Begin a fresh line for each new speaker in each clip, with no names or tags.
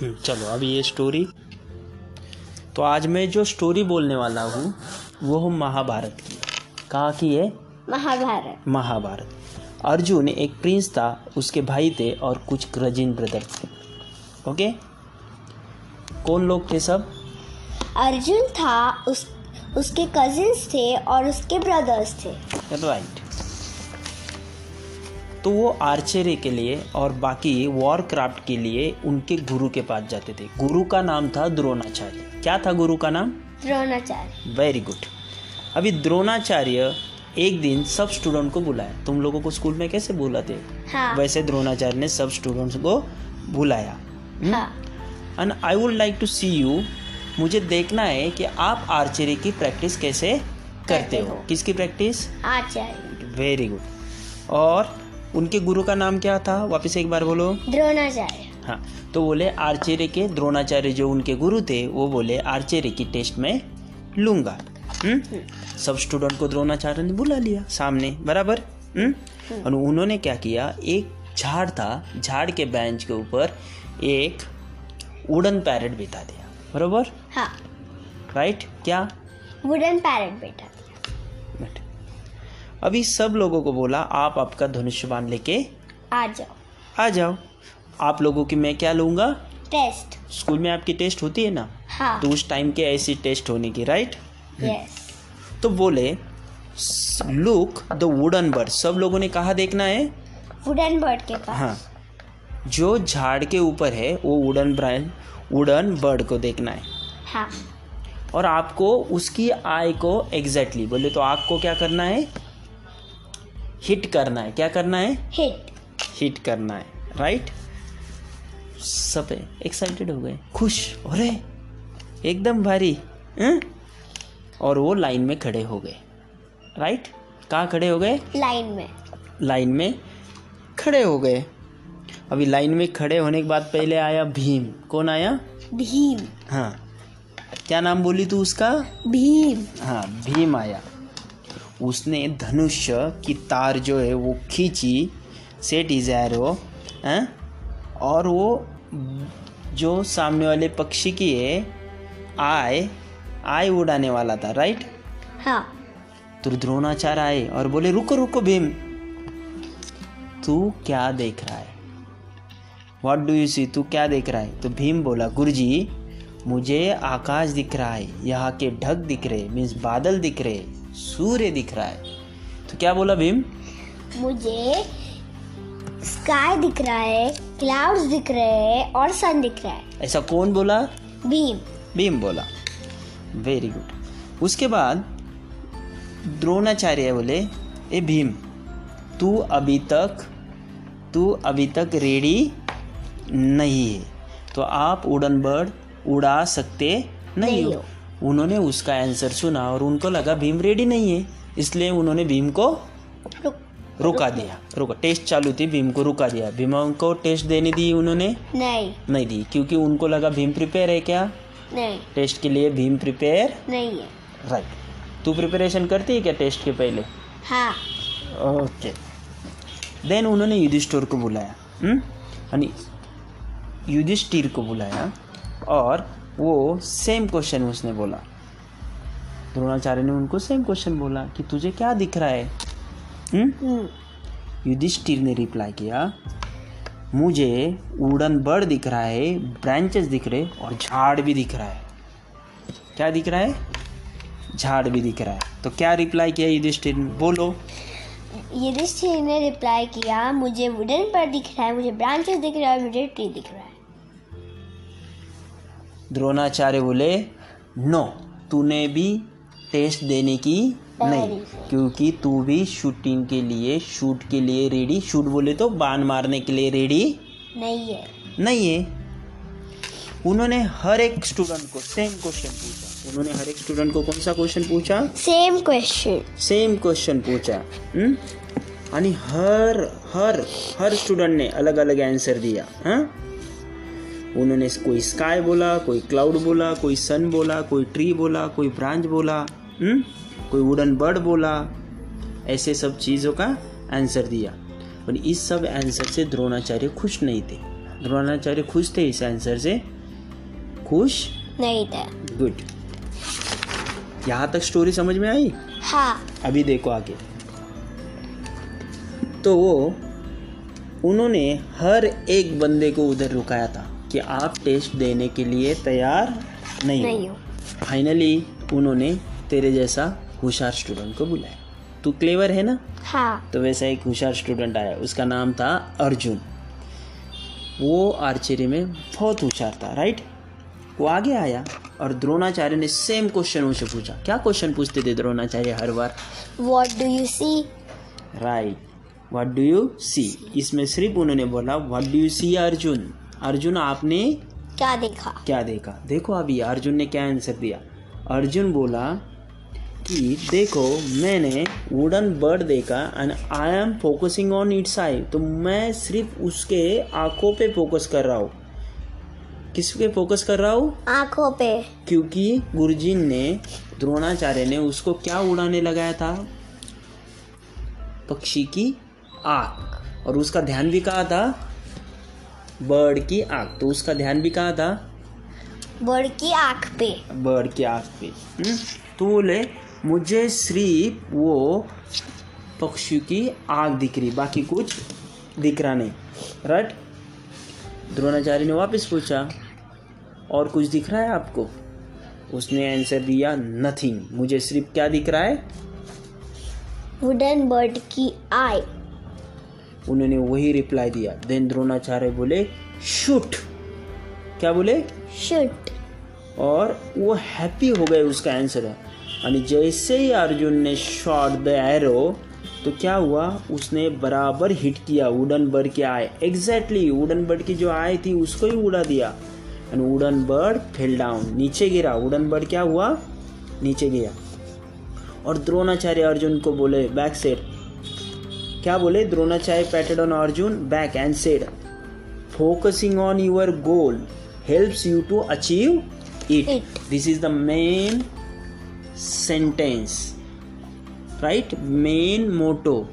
हम्म, चलो अभी ये स्टोरी तो आज मैं जो स्टोरी बोलने वाला हूँ वो हूँ महाभारत की। कहाँ की है?
महाभारत।
महाभारत। अर्जुन एक प्रिंस था उसके भाई थे और कुछ कजिन ब्रदर थे। ओके कौन लोग थे सब?
अर्जुन था उस उसके कजिन्स थे और उसके ब्रदर्स थे।
राइट तो वो आर्चरी के लिए और बाकी वॉर क्राफ्ट के लिए उनके गुरु के पास जाते थे। गुरु का नाम था द्रोणाचार्य। क्या था गुरु का नाम?
द्रोणाचार्य।
वेरी गुड अभी द्रोणाचार्य एक दिन सब स्टूडेंट को बुलाया। तुम लोगों को स्कूल में कैसे बुलाते?
हाँ।
वैसे द्रोणाचार्य ने सब स्टूडेंट्स को बुलाया।
हाँ।
And I would like to see you मुझे देखना है कि आप आर्चरी की प्रैक्टिस कैसे करते
करते
हो।
हो।
किसकी प्रैक्टिस
आचार्य।
वेरी गुड और उनके गुरु का नाम क्या था? वापस एक बार बोलो।
द्रोणाचार्य।
हाँ तो बोले आर्चरी के द्रोणाचार्य जो उनके गुरु थे वो बोले आर्चरी की टेस्ट में लूँगा। हम्म? सब स्टूडेंट को द्रोणाचार्य ने बुला लिया सामने बराबर? हम्म? और उन्होंने क्या किया? एक झाड़ था झाड़ के बेंच के ऊपर एक वुडन पैरेट बिठा दिया। बराबर?
हाँ।
राइट क्या?
Wooden parrot but.
अभी सब लोगों को बोला आप आपका धनुष्य बाण लेके
आ जाओ।
आ जाओ। आप लोगों की मैं क्या लूँगा?
टेस्ट।
स्कूल में आपकी टेस्ट होती है ना?
हाँ।
तो उस टाइम के ऐसी टेस्ट होने की राइट
यस
तो बोले लुक द वुडन बर्ड सब लोगों ने कहा देखना है?
वुडन बर्ड के पास।
हाँ। जो झाड़ के ऊपर है वो वुडन ब्रांड वुडन बर्ड को देखना है।
हाँ।
और आपको उसकी आई को एग्जैक्टली exactly, बोले तो आपको क्या करना है? हिट करना है। क्या करना है?
हिट
हिट करना है। राइट सब एक्साइटेड हो गए। खुश। अरे! एकदम भारी। हैं? और वो लाइन में खड़े हो गए। राइट कहाँ खड़े हो गए?
लाइन में।
लाइन में खड़े हो गए। अभी लाइन में खड़े होने के बाद पहले आया भीम। कौन आया?
भीम।
हाँ। क्या नाम बोली तू उसका?
भीम।
हाँ भीम आया। उसने धनुष्य की तार जो है वो खींची सेट इज़ एरो हैं? और वो जो सामने वाले पक्षी की है आय आय उड़ाने वाला था राइट
हाँ।
तो द्रोणाचार्य आए और बोले रुको रुको भीम। तू क्या देख रहा है? वॉट डू यू सी तू क्या देख रहा है? तो भीम बोला गुरु जी मुझे आकाश दिख रहा है यहाँ के ढक दिख रहे मीन्स बादल दिख रहे सूर्य दिख रहा है। तो क्या बोला भीम?
मुझे स्काई दिख रहा है क्लाउड्स दिख रहे हैं और सन दिख रहा है।
ऐसा कौन बोला?
भीम।
भीम बोला। वेरी गुड उसके बाद द्रोणाचार्य बोले ए भीम तू अभी तक तू अभी तक रेडी नहीं है तो आप उड़न बर्ड उड़ा सकते नहीं
नहीं
हो। उन्होंने उसका आंसर सुना और उनको लगा भीम रेडी नहीं है इसलिए उन्होंने भीम को
रुक
दिया। रुका टेस्ट चालू थी भीम को रुका दिया। भीम को टेस्ट देने दी उन्होंने?
नहीं।
नहीं दी क्योंकि उनको लगा भीम प्रिपेयर है क्या?
नहीं।
टेस्ट के लिए भीम प्रिपेयर
नहीं है।
राइट तू प्रिपरेशन करती है क्या टेस्ट के पहले?
हाँ।
ओके देन उन्होंने युधिष्ठिर को बुलाया हम्म? युधिष्ठिर को बुलाया और वो सेम क्वेश्चन उसने बोला। द्रोणाचार्य ने उनको सेम क्वेश्चन बोला कि तुझे क्या दिख रहा है? हम्म?
हम्म,
युधिष्ठिर ने रिप्लाई किया मुझे उड़न बर्ड दिख रहा है ब्रांचेस दिख रहे और झाड़ भी दिख रहा है। क्या दिख रहा है? झाड़ भी दिख रहा है। तो क्या रिप्लाई किया युधिष्ठिर? ने बोलो।
युधिष्ठिर ने रिप्लाई किया मुझे वुडन पर दिख रहा है मुझे ब्रांचेस दिख रहा है मुझे ट्री दिख रहा है।
द्रोणाचार्य बोले नो तूने भी टेस्ट देने की नहीं क्योंकि तू भी शूटिंग के लिए शूट के लिए रेडी शूट बोले तो बाण मारने के लिए रेडी
नहीं है।
नहीं है। उन्होंने हर एक स्टूडेंट को सेम क्वेश्चन पूछा। उन्होंने हर एक स्टूडेंट को कौन सा क्वेश्चन पूछा?
सेम क्वेश्चन
सेम क्वेश्चन पूछा। हम्म? आणि हर हर हर स्टूडेंट ने अलग अलग आंसर दिया हाँ? उन्होंने कोई स्काई बोला कोई क्लाउड बोला कोई सन बोला कोई ट्री बोला कोई ब्रांच बोला हम्म? कोई वुडन बर्ड बोला ऐसे सब चीज़ों का आंसर दिया। और इस सब आंसर से द्रोणाचार्य खुश नहीं थे। द्रोणाचार्य खुश थे इस आंसर से? खुश
नहीं थे।
गुड यहाँ तक स्टोरी समझ में आई?
हाँ।
अभी देखो आगे। तो वो उन्होंने हर एक बंदे को उधर रुकाया था। कि आप टेस्ट देने के लिए तैयार नहीं,
नहीं
हो। फाइनली उन्होंने तेरे जैसा होशियार स्टूडेंट को बुलाया। तू क्लेवर है ना?
हाँ।
तो वैसा एक होशियार स्टूडेंट आया। उसका नाम था अर्जुन। वो आर्चरी में बहुत होशियार था राइट वो आगे आया और द्रोणाचार्य ने सेम क्वेश्चन उनसे पूछा। क्या क्वेश्चन पूछते थे द्रोणाचार्य हर बार?
What do you see
right what do you see इसमें सिर्फ़ उन्होंने बोला what do you see Arjun Arjun आपने
क्या देखा?
क्या देखा? देखो अभी अर्जुन ने क्या आंसर दिया? अर्जुन बोला कि देखो मैंने वुडन बर्ड देखा and I am focusing on its eye तो मैं सिर्फ़ उसके आँखों पे फोकस कर रहा हूँ। किस पे फोकस कर रहा हूँ?
आँखों पे।
क्योंकि गुरुजी ने द्रोणाचार्य ने उसको क्या उड़ाने लगाया था? पक्षी की आँख और उसका ध्यान भी कहा था? बर्ड की आँख। तो उसका ध्यान भी कहा था?
बर्ड की आँख पे।
बर्ड की आँख पे। हम्म? तो बोले मुझे सिर्फ़ वो पक्षी की आँख दिख रही बाकी कुछ दिख रहा नहीं। राइट द्रोणाचार्य ने वापस पूछा और कुछ दिख रहा है आपको? उसने आंसर दिया नथिंग मुझे सिर्फ़ क्या दिख रहा है?
वुडन बर्ड की आई
उन्होंने वही रिप्लाई दिया। देन द्रोणाचार्य बोले शूट क्या बोले?
शूट
और वो हैप्पी हो गए उसका आंसर है और जैसे ही अर्जुन ने शॉट द एरो तो क्या हुआ? उसने बराबर हिट किया वुडन बर्ड के आय एग्जैक्टली वुडन बर्ड की जो आय थी उसको ही उड़ा दिया। And wooden bird fell down नीचे गिरा। वुडन बर्ड क्या हुआ? नीचे गया। और द्रोणाचार्य अर्जुन को बोले बैक सेड क्या बोले? Dronacharya patted on Arjun back and said focusing on your goal helps you to achieve
it
this is the main sentence right main motto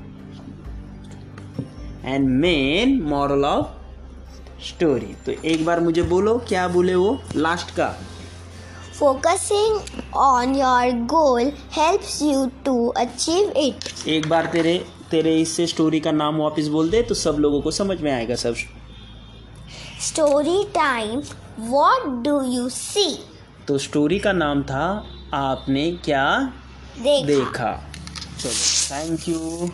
and main moral of story तो एक बार मुझे बोलो क्या बोले वो? Last का।
Focusing on your goal help you to achieve it
एक बार तेरे तेरे इससे स्टोरी का नाम वापस बोल दे तो सब लोगों को समझ में आएगा सब।
Story time what do you see
तो स्टोरी का नाम था आपने क्या
देखा।
देखा। चलो थैंक यू